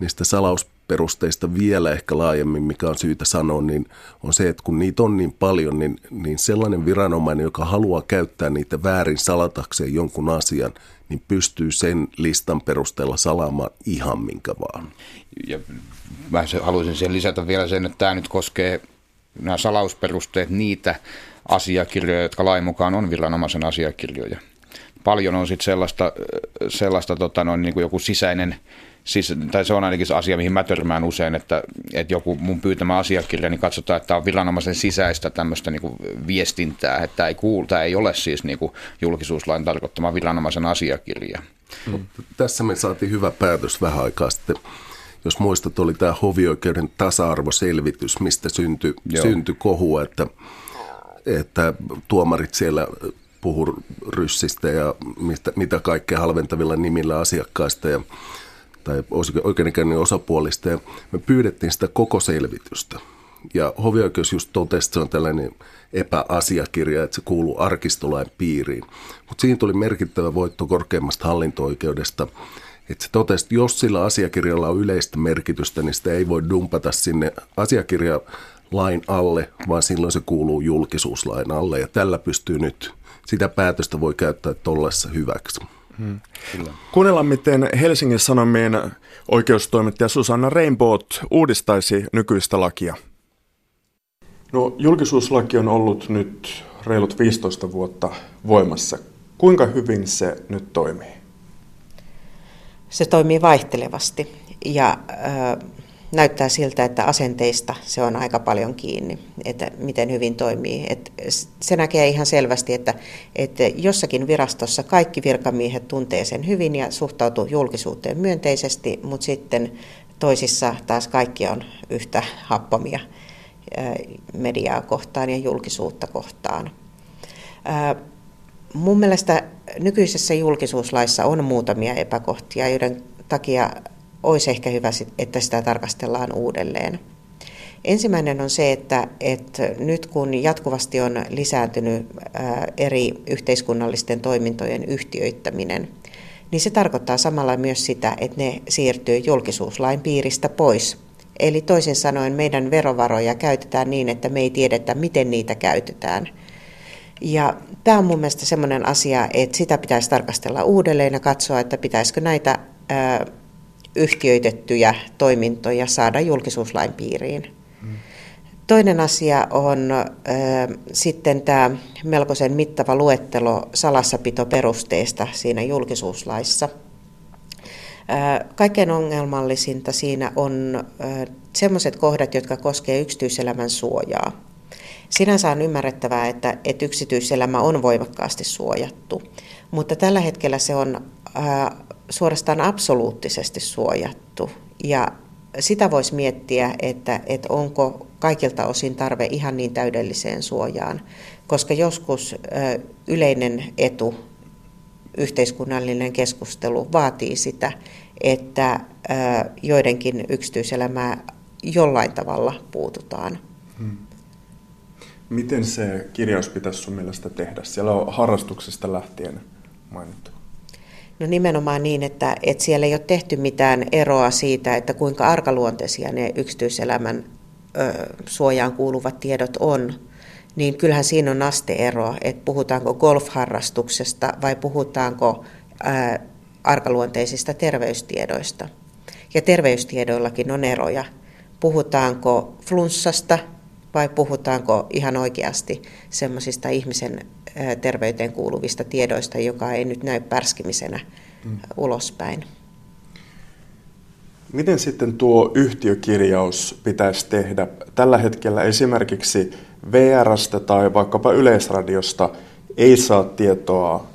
niistä salaus perusteista vielä ehkä laajemmin, mikä on syytä sanoa, niin on se, että kun niitä on niin paljon, niin, niin sellainen viranomainen, joka haluaa käyttää niitä väärin salatakseen jonkun asian, niin pystyy sen listan perusteella salaamaan ihan minkä vaan. Ja mä haluaisin siihen lisätä vielä sen, että tämä nyt koskee nämä salausperusteet niitä asiakirjoja, jotka lain mukaan on viranomaisen asiakirjoja. Paljon on sitten sellaista, sellaista tota noin, niin kuin joku sisäinen siis, tai se on ainakin se asia, mihin mä törmään usein, että, että joku mun pyytämä asiakirja, niin katsotaan, että tämä on viranomaisen sisäistä tämmöistä niin kuin viestintää, että ei, kuulu, tämä ei ole siis niin kuin julkisuuslain tarkoittama viranomaisen asiakirja. Mm. Tässä me saatiin hyvä päätös vähän aikaa sitten. Jos muistat, oli tämä hovioikeuden tasa-arvoselvitys, mistä syntyi, syntyi kohua, että, että tuomarit siellä puhuu ryssistä ja mistä, mitä kaikkea halventavilla nimillä asiakkaista ja tai oikeudenkäynnin osapuolista ja me pyydettiin sitä koko selvitystä. Ja hovioikeus just totesi, että se on tällainen epäasiakirja, että se kuuluu arkistolain piiriin. Mutta siinä tuli merkittävä voitto korkeimmasta hallinto-oikeudesta, että se totesi, että jos sillä asiakirjalla on yleistä merkitystä, niin sitä ei voi dumpata sinne asiakirjalain alle, vaan silloin se kuuluu julkisuuslain alle. Ja tällä pystyy nyt, sitä päätöstä voi käyttää tollessa hyväksi. Hmm. Kuunnellaan, miten Helsingin Sanomien oikeustoimittaja Susanna Rainbow uudistaisi nykyistä lakia. No, julkisuuslaki on ollut nyt reilut 15 vuotta voimassa. Kuinka hyvin se nyt toimii? Se toimii vaihtelevasti ja äh, näyttää siltä, että asenteista se on aika paljon kiinni, että miten hyvin toimii. Et se näkee ihan selvästi, että, että jossakin virastossa kaikki virkamiehet tuntee sen hyvin ja suhtautuu julkisuuteen myönteisesti, mutta sitten toisissa taas kaikki on yhtä happamia mediaa kohtaan ja julkisuutta kohtaan. Mun mielestä nykyisessä julkisuuslaissa on muutamia epäkohtia, joiden takia olisi ehkä hyvä, että sitä tarkastellaan uudelleen. Ensimmäinen on se, että, että nyt kun jatkuvasti on lisääntynyt eri yhteiskunnallisten toimintojen yhtiöittäminen, niin se tarkoittaa samalla myös sitä, että ne siirtyy julkisuuslain piiristä pois. Eli toisin sanoen meidän verovaroja käytetään niin, että me ei tiedetä, miten niitä käytetään. Ja tämä on mun mielestä sellainen asia, että sitä pitäisi tarkastella uudelleen ja katsoa, että pitäisikö näitä yhtiöitettyjä toimintoja saada julkisuuslain piiriin. Toinen asia on äh, sitten tämä melkoisen mittava luettelo salassapitoperusteista siinä julkisuuslaissa. Äh, kaikkein ongelmallisinta siinä on äh, sellaiset kohdat, jotka koskevat yksityiselämän suojaa. Sinänsä on ymmärrettävää, että, että yksityiselämä on voimakkaasti suojattu, mutta tällä hetkellä se on äh, suorastaan absoluuttisesti suojattu. Ja sitä voisi miettiä, että, että onko kaikilta osin tarve ihan niin täydelliseen suojaan, koska joskus yleinen etu, yhteiskunnallinen keskustelu vaatii sitä, että joidenkin yksityiselämää jollain tavalla puututaan. Hmm. Miten se kirjaus pitäisi sun mielestä tehdä? Siellä on harrastuksesta lähtien mainittu. No nimenomaan niin, että, että siellä ei ole tehty mitään eroa siitä, että kuinka arkaluonteisia ne yksityiselämän ö, suojaan kuuluvat tiedot on, niin kyllähän siinä on asteero, että puhutaanko golfharrastuksesta vai puhutaanko ö, arkaluonteisista terveystiedoista. Ja terveystiedoillakin on eroja. Puhutaanko flunssasta vai puhutaanko ihan oikeasti semmoisista ihmisen terveyteen kuuluvista tiedoista, joka ei nyt näy pärskimisenä mm. ulospäin. Miten sitten tuo yhtiökirjaus pitäisi tehdä? Tällä hetkellä esimerkiksi VRstä tai vaikkapa Yleisradiosta ei saa tietoa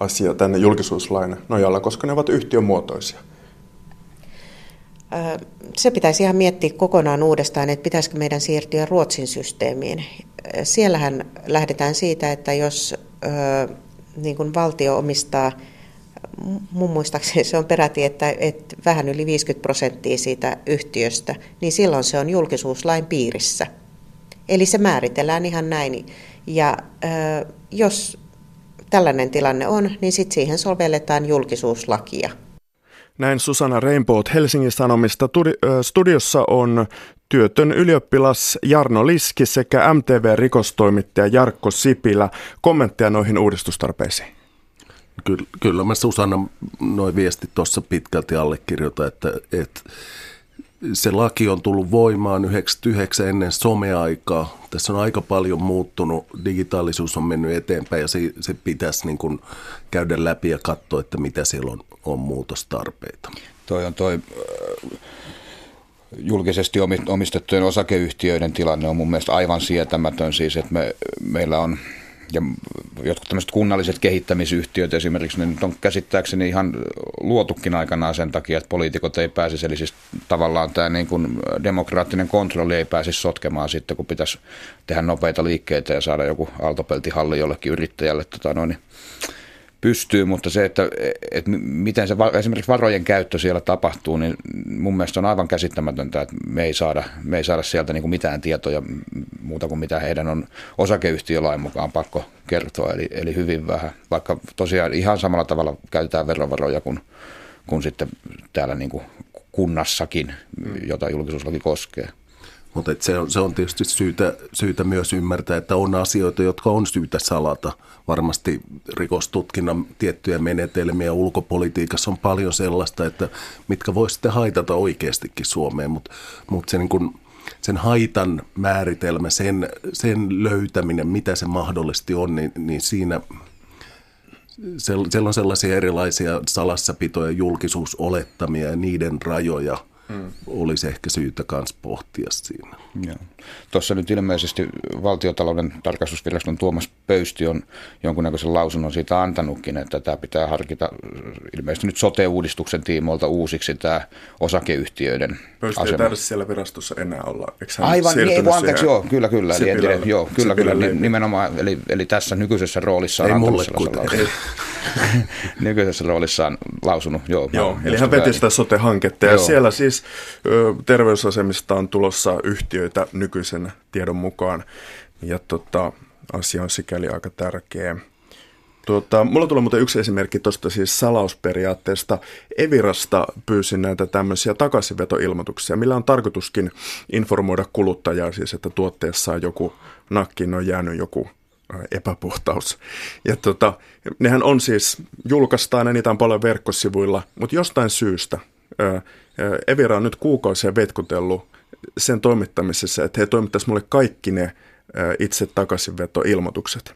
asia tänne julkisuuslain nojalla, koska ne ovat yhtiömuotoisia. Se pitäisi ihan miettiä kokonaan uudestaan, että pitäisikö meidän siirtyä Ruotsin systeemiin. Siellähän lähdetään siitä, että jos niin kuin valtio omistaa, mun muistaakseni se on peräti, että, että vähän yli 50 prosenttia siitä yhtiöstä, niin silloin se on julkisuuslain piirissä. Eli se määritellään ihan näin. Ja jos tällainen tilanne on, niin sitten siihen sovelletaan julkisuuslakia. Näin Susanna Rainbow Helsingin Sanomista. Studiossa on työtön ylioppilas Jarno Liski sekä MTV-rikostoimittaja Jarkko Sipilä. Kommentteja noihin uudistustarpeisiin. Kyllä, kyllä mä Susanna noin viesti tuossa pitkälti allekirjoitan, että, että se laki on tullut voimaan 99 ennen someaikaa. Tässä on aika paljon muuttunut, digitaalisuus on mennyt eteenpäin ja se, se pitäisi niin kuin käydä läpi ja katsoa, että mitä siellä on, on muutostarpeita. Toi on toi julkisesti omistettujen osakeyhtiöiden tilanne on mun mielestä aivan sietämätön. Siis, että me, meillä on ja jotkut tämmöiset kunnalliset kehittämisyhtiöt esimerkiksi, ne nyt on käsittääkseni ihan luotukin aikanaan sen takia, että poliitikot ei pääsisi, eli siis tavallaan tämä niin kuin demokraattinen kontrolli ei pääsisi sotkemaan sitten, kun pitäisi tehdä nopeita liikkeitä ja saada joku aaltopeltihalli jollekin yrittäjälle tota noin, niin pystyy, mutta se, että, että miten se esimerkiksi varojen käyttö siellä tapahtuu, niin mun mielestä on aivan käsittämätöntä, että me ei saada, me ei saada sieltä niin kuin mitään tietoja muuta kuin mitä heidän on osakeyhtiölain mukaan pakko kertoa, eli, eli hyvin vähän, vaikka tosiaan ihan samalla tavalla käytetään verovaroja kuin, kuin sitten täällä niin kuin kunnassakin, jota julkisuuslaki koskee. Mutta se on, se on tietysti syytä, syytä myös ymmärtää, että on asioita, jotka on syytä salata. Varmasti rikostutkinnan tiettyjä menetelmiä ulkopolitiikassa on paljon sellaista, että mitkä voi sitten haitata oikeastikin Suomeen, mutta mut se niin kun, sen haitan määritelmä, sen, sen löytäminen, mitä se mahdollisesti on, niin, niin siinä siellä on sellaisia erilaisia salassapitoja, julkisuusolettamia ja niiden rajoja – mm. olisi ehkä syytä myös pohtia siinä. Joo. Tuossa nyt ilmeisesti valtiotalouden tarkastusviraston Tuomas Pöysti on jonkunnäköisen lausunnon siitä antanutkin, että tämä pitää harkita ilmeisesti nyt sote-uudistuksen tiimoilta uusiksi tämä osakeyhtiöiden Pöysti asema. ei siellä virastossa enää olla. Aivan, niin, ei, anteeksi, joo, kyllä, kyllä. Eli, joo, kyllä, kyllä, nimenomaan, eli, eli tässä nykyisessä roolissa on ei mulle nykyisessä roolissaan lausunut. Joo, Joo eli hän veti sitä sote-hanketta ja Joo. siellä siis ö, terveysasemista on tulossa yhtiöitä nykyisen tiedon mukaan ja tota, asia on sikäli aika tärkeä. Tuota, mulla tulee muuten yksi esimerkki tuosta siis salausperiaatteesta. Evirasta pyysin näitä tämmöisiä takaisinvetoilmoituksia, millä on tarkoituskin informoida kuluttajaa siis, että tuotteessa on joku nakkiin on jäänyt joku epäpuhtaus. Ja tota, nehän on siis, julkaistaan ja niitä on paljon verkkosivuilla, mutta jostain syystä Evira on nyt kuukausia vetkutellut sen toimittamisessa, että he toimittaisivat mulle kaikki ne itse takaisinvetoilmoitukset.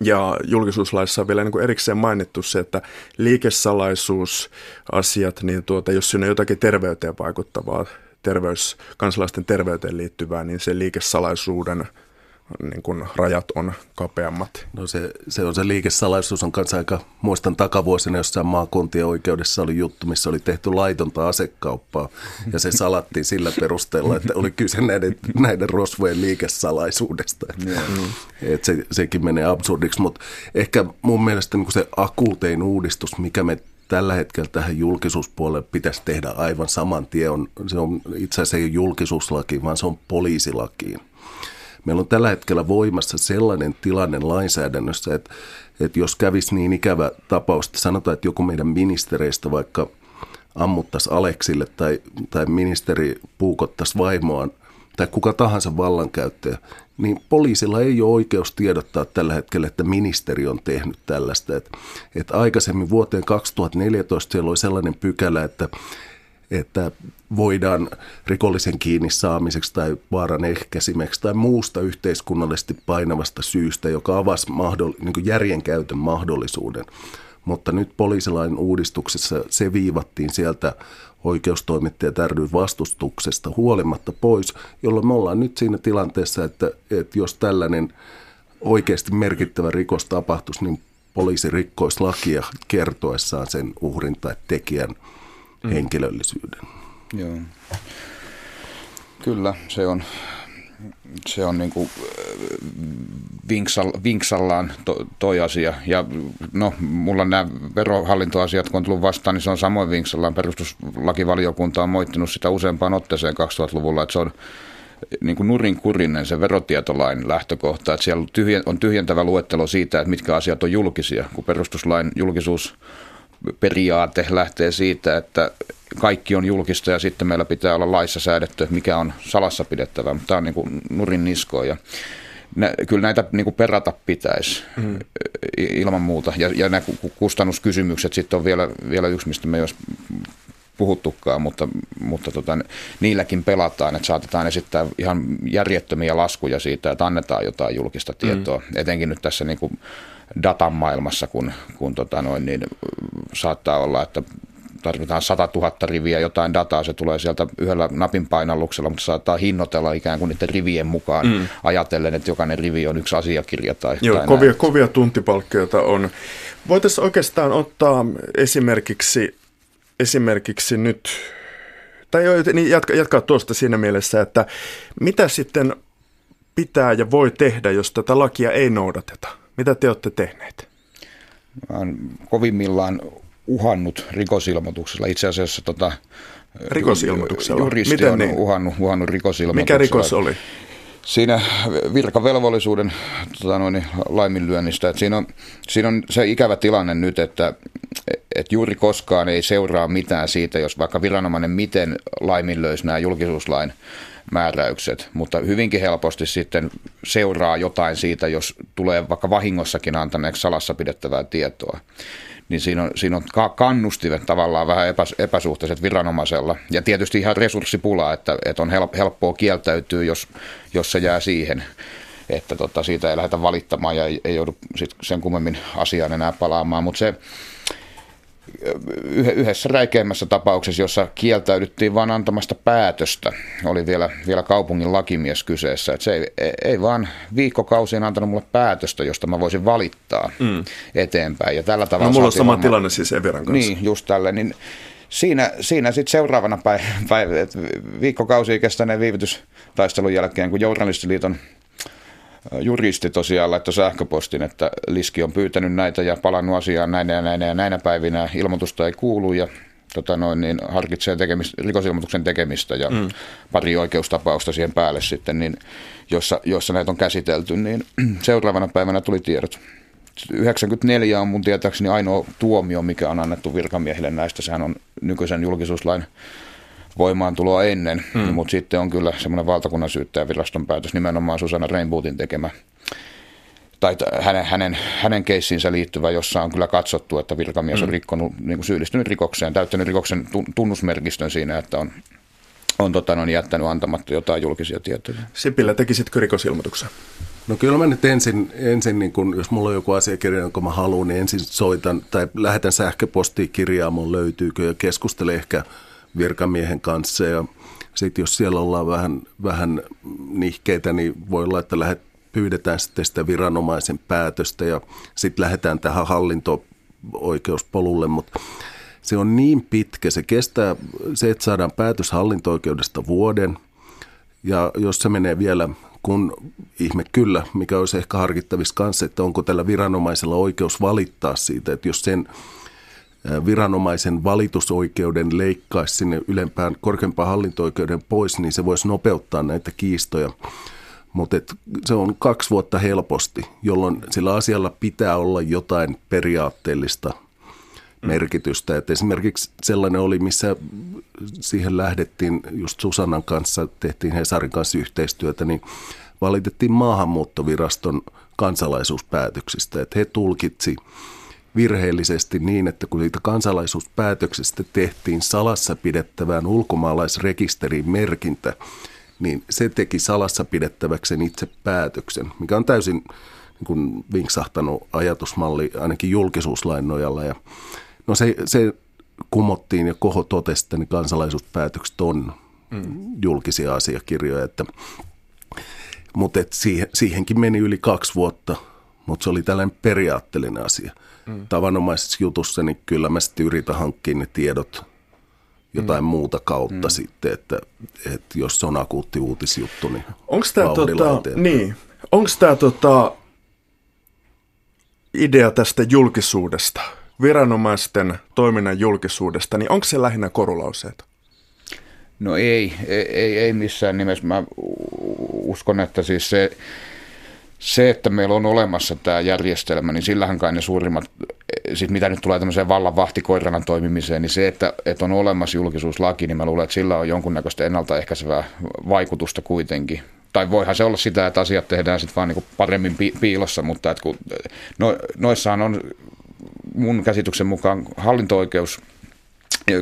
Ja julkisuuslaissa on vielä niin kuin erikseen mainittu se, että liikesalaisuusasiat, niin tuota, jos siinä on jotakin terveyteen vaikuttavaa, terveys, kansalaisten terveyteen liittyvää, niin se liikesalaisuuden niin kuin rajat on kapeammat. No se, se on se liikesalaisuus on kanssa aika, muistan takavuosina jossain maakuntien oikeudessa oli juttu, missä oli tehty laitonta asekauppaa ja se salattiin sillä perusteella, että oli kyse näiden, näiden rosvojen liikesalaisuudesta. Mm. Et se, sekin menee absurdiksi, mutta ehkä mun mielestä niin se akuutein uudistus, mikä me tällä hetkellä tähän julkisuuspuolelle pitäisi tehdä aivan saman tien. On, se on itse asiassa ei julkisuuslaki, vaan se on poliisilakiin. Meillä on tällä hetkellä voimassa sellainen tilanne lainsäädännössä, että, että jos kävisi niin ikävä tapaus, että sanotaan, että joku meidän ministereistä vaikka ammuttaisi Aleksille tai, tai ministeri puukottaisi vaimoaan tai kuka tahansa vallankäyttäjä, niin poliisilla ei ole oikeus tiedottaa tällä hetkellä, että ministeri on tehnyt tällaista. Että, että aikaisemmin vuoteen 2014 siellä oli sellainen pykälä, että että voidaan rikollisen kiinni saamiseksi tai vaaran ehkäisimeksi tai muusta yhteiskunnallisesti painavasta syystä, joka avasi mahdoll- niin järjen käytön mahdollisuuden. Mutta nyt poliisilain uudistuksessa se viivattiin sieltä oikeustoimittajat ry vastustuksesta huolimatta pois, jolloin me ollaan nyt siinä tilanteessa, että, että jos tällainen oikeasti merkittävä rikos tapahtuisi, niin poliisi rikkoisi lakia kertoessaan sen uhrin tai tekijän – mm. henkilöllisyyden. Joo. Kyllä, se on, se on niin kuin vinksall, vinksallaan to, toi asia. Ja no, mulla nämä verohallintoasiat, kun on tullut vastaan, niin se on samoin vinksallaan. Perustuslakivaliokunta on moittinut sitä useampaan otteeseen 2000-luvulla, että se on niin kuin nurinkurinen se verotietolain lähtökohta, että siellä on tyhjentävä luettelo siitä, että mitkä asiat on julkisia, kun perustuslain julkisuus periaate lähtee siitä, että kaikki on julkista ja sitten meillä pitää olla laissa säädetty, että mikä on salassa pidettävä, mutta tämä on niin kuin nurin niskoja. Nä, kyllä näitä niin kuin perata pitäisi mm. ilman muuta. Ja, ja nämä kustannuskysymykset sitten on vielä, vielä yksi, mistä me ei olisi puhuttukaan, mutta, mutta tota, niilläkin pelataan, että saatetaan esittää ihan järjettömiä laskuja siitä, että annetaan jotain julkista tietoa. Mm. Etenkin nyt tässä niin kuin datan maailmassa, kun, kun tota noin, niin saattaa olla, että tarvitaan 100 000 riviä jotain dataa, se tulee sieltä yhdellä napin painalluksella, mutta saattaa hinnoitella ikään kuin niiden rivien mukaan mm. ajatellen, että jokainen rivi on yksi asiakirja. Tai, Joo, tai kovia, kovia tuntipalkkioita on. Voitaisiin oikeastaan ottaa esimerkiksi, esimerkiksi nyt, tai niin jatka, jatkaa tuosta siinä mielessä, että mitä sitten pitää ja voi tehdä, jos tätä lakia ei noudateta? Mitä te olette tehneet? Mä olen kovimmillaan uhannut rikosilmoituksella. Itse asiassa tota, rikosilmoituksella? Juristi Miten on niin? uhannut, uhannut rikosilmoituksella. Mikä rikos oli? Siinä virkavelvollisuuden tota noin, laiminlyönnistä. Että siinä, on, siinä on se ikävä tilanne nyt, että, että juuri koskaan ei seuraa mitään siitä, jos vaikka viranomainen miten laiminlöisi nämä julkisuuslain määräykset, mutta hyvinkin helposti sitten seuraa jotain siitä, jos tulee vaikka vahingossakin antaneeksi salassa pidettävää tietoa. Niin siinä on, siinä on kannustivet tavallaan vähän epäs, epäsuhtaiset viranomaisella. Ja tietysti ihan resurssipula, että, että on helppoa kieltäytyä, jos, jos se jää siihen että tota, siitä ei lähdetä valittamaan ja ei, ei joudu sit sen kummemmin asiaan enää palaamaan. Mutta se, yhdessä räikeimmässä tapauksessa, jossa kieltäydyttiin vain antamasta päätöstä, oli vielä, vielä kaupungin lakimies kyseessä. Että se ei, ei vaan viikkokausien antanut mulle päätöstä, josta mä voisin valittaa mm. eteenpäin. Ja tällä tavalla no, mulla on sama varmaan, tilanne siis Everan kanssa. Niin, just tälle. Niin siinä, siinä sitten seuraavana päivänä, viikkokausia kestäneen viivytystaistelun jälkeen, kun Journalistiliiton juristi tosiaan laittoi sähköpostin, että Liski on pyytänyt näitä ja palannut asiaan näinä ja näinä ja näinä päivinä. Ilmoitusta ei kuulu ja tota noin, niin harkitsee tekemistä, rikosilmoituksen tekemistä ja mm. pari oikeustapausta siihen päälle sitten, niin, jossa, jossa näitä on käsitelty, niin seuraavana päivänä tuli tiedot. 94 on mun tietääkseni ainoa tuomio, mikä on annettu virkamiehille näistä. Sehän on nykyisen julkisuuslain voimaantuloa ennen, mm. mutta sitten on kyllä semmoinen valtakunnan syyttäjäviraston päätös nimenomaan Susanna Rainbootin tekemä tai hänen, hänen, hänen keissiinsä liittyvä, jossa on kyllä katsottu, että virkamies on mm. rikkonut, niin kuin syyllistynyt rikokseen, täyttänyt rikoksen tunnusmerkistön siinä, että on, on tota, on jättänyt antamatta jotain julkisia tietoja. Sipilä, tekisitkö rikosilmoituksen? No kyllä mä nyt ensin, ensin niin kun, jos mulla on joku asiakirja, jonka mä haluan, niin ensin soitan tai lähetän sähköpostiin kirjaamoon löytyykö ja keskustelen ehkä virkamiehen kanssa. Ja sitten jos siellä ollaan vähän, vähän nihkeitä, niin voi olla, että lähet, pyydetään sitten sitä viranomaisen päätöstä ja sitten lähdetään tähän hallinto-oikeuspolulle, mutta se on niin pitkä, se kestää se, että saadaan päätös hallinto-oikeudesta vuoden. Ja jos se menee vielä kun ihme kyllä, mikä olisi ehkä harkittavissa kanssa, että onko tällä viranomaisella oikeus valittaa siitä, että jos sen viranomaisen valitusoikeuden leikkaisi sinne ylempään korkeampaan hallinto-oikeuden pois, niin se voisi nopeuttaa näitä kiistoja. Mutta se on kaksi vuotta helposti, jolloin sillä asialla pitää olla jotain periaatteellista mm. merkitystä. Et esimerkiksi sellainen oli, missä siihen lähdettiin just Susannan kanssa, tehtiin Hesarin kanssa yhteistyötä, niin valitettiin maahanmuuttoviraston kansalaisuuspäätöksistä. Että he tulkitsi virheellisesti niin, että kun niitä kansalaisuuspäätöksistä tehtiin salassa pidettävään ulkomaalaisrekisteriin merkintä, niin se teki salassa pidettäväksi sen itse päätöksen, mikä on täysin niin kuin vinksahtanut ajatusmalli ainakin julkisuuslain nojalla. Ja, no se, se kumottiin ja koho totesi, että ne kansalaisuuspäätökset on mm. julkisia asiakirjoja, että, mutta et siihen, siihenkin meni yli kaksi vuotta, mutta se oli tällainen periaatteellinen asia – mm. tavanomaisessa jutussa, niin kyllä mä sitten yritän hankkia ne tiedot jotain mm. muuta kautta mm. sitten, että, että jos se on akuutti uutisjuttu, niin Onko tämä tota, niin, tota, idea tästä julkisuudesta, viranomaisten toiminnan julkisuudesta, niin onko se lähinnä korulauseita? No ei, ei, ei missään nimessä. Mä uskon, että siis se, se, että meillä on olemassa tämä järjestelmä, niin sillähän kai ne suurimmat, sit mitä nyt tulee tämmöiseen vallan vahtikoirana toimimiseen, niin se, että, että on olemassa julkisuuslaki, niin mä luulen, että sillä on jonkunnäköistä ennaltaehkäisevää vaikutusta kuitenkin. Tai voihan se olla sitä, että asiat tehdään sitten vaan niin paremmin piilossa, mutta että kun, no, noissahan on mun käsityksen mukaan hallinto-oikeus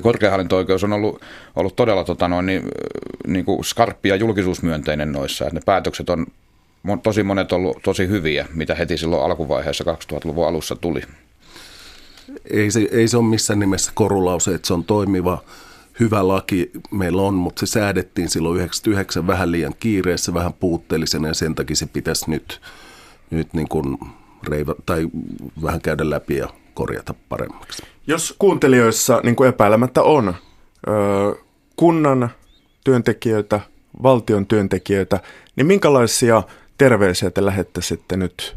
korkeahallinto-oikeus on ollut, ollut todella tota noin, niin, niin kuin skarppi ja julkisuusmyönteinen noissa. Että ne päätökset on tosi monet ollut tosi hyviä, mitä heti silloin alkuvaiheessa 2000-luvun alussa tuli. Ei se, ei se ole missään nimessä korulause, että se on toimiva, hyvä laki meillä on, mutta se säädettiin silloin 99 vähän liian kiireessä, vähän puutteellisena ja sen takia se pitäisi nyt, nyt niin kuin reiva, tai vähän käydä läpi ja korjata paremmaksi. Jos kuuntelijoissa niin kuin epäilemättä on kunnan työntekijöitä, valtion työntekijöitä, niin minkälaisia – terveisiä te lähettäisitte nyt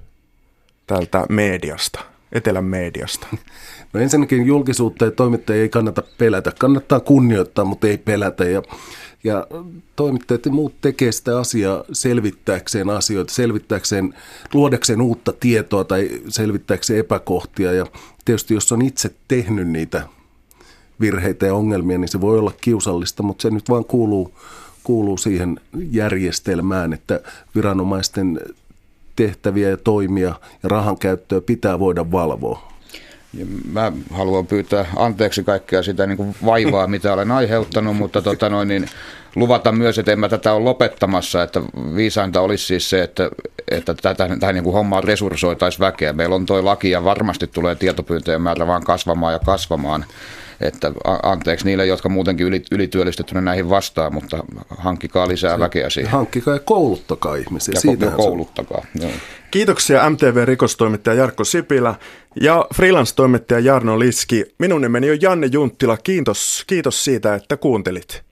täältä mediasta, etelän mediasta? No ensinnäkin julkisuutta ja toimittajia ei kannata pelätä. Kannattaa kunnioittaa, mutta ei pelätä. Ja, ja toimittajat ja muut tekee sitä asiaa selvittääkseen asioita, selvittääkseen, luodakseen uutta tietoa tai selvittääkseen epäkohtia. Ja tietysti jos on itse tehnyt niitä virheitä ja ongelmia, niin se voi olla kiusallista, mutta se nyt vaan kuuluu kuuluu siihen järjestelmään, että viranomaisten tehtäviä ja toimia ja rahan käyttöä pitää voida valvoa. Ja mä haluan pyytää anteeksi kaikkea sitä niin kuin vaivaa, mitä olen aiheuttanut, mutta tota noin, niin luvata myös, että en mä tätä ole lopettamassa, että viisainta olisi siis se, että, että tätä, tähän niin kuin hommaan resurssoitaisiin väkeä. Meillä on toi laki ja varmasti tulee tietopyyntöjen määrä vaan kasvamaan ja kasvamaan. Että anteeksi niille, jotka muutenkin ylityöllistettynä näihin vastaa, mutta hankkikaa lisää se, väkeä siihen. Hankkikaa ja kouluttakaa ihmisiä. Ja Siitä kouluttakaa. Joo. Kiitoksia MTV-rikostoimittaja Jarkko Sipilä ja freelance-toimittaja Jarno Liski. Minun nimeni on Janne Junttila. Kiitos, kiitos siitä, että kuuntelit.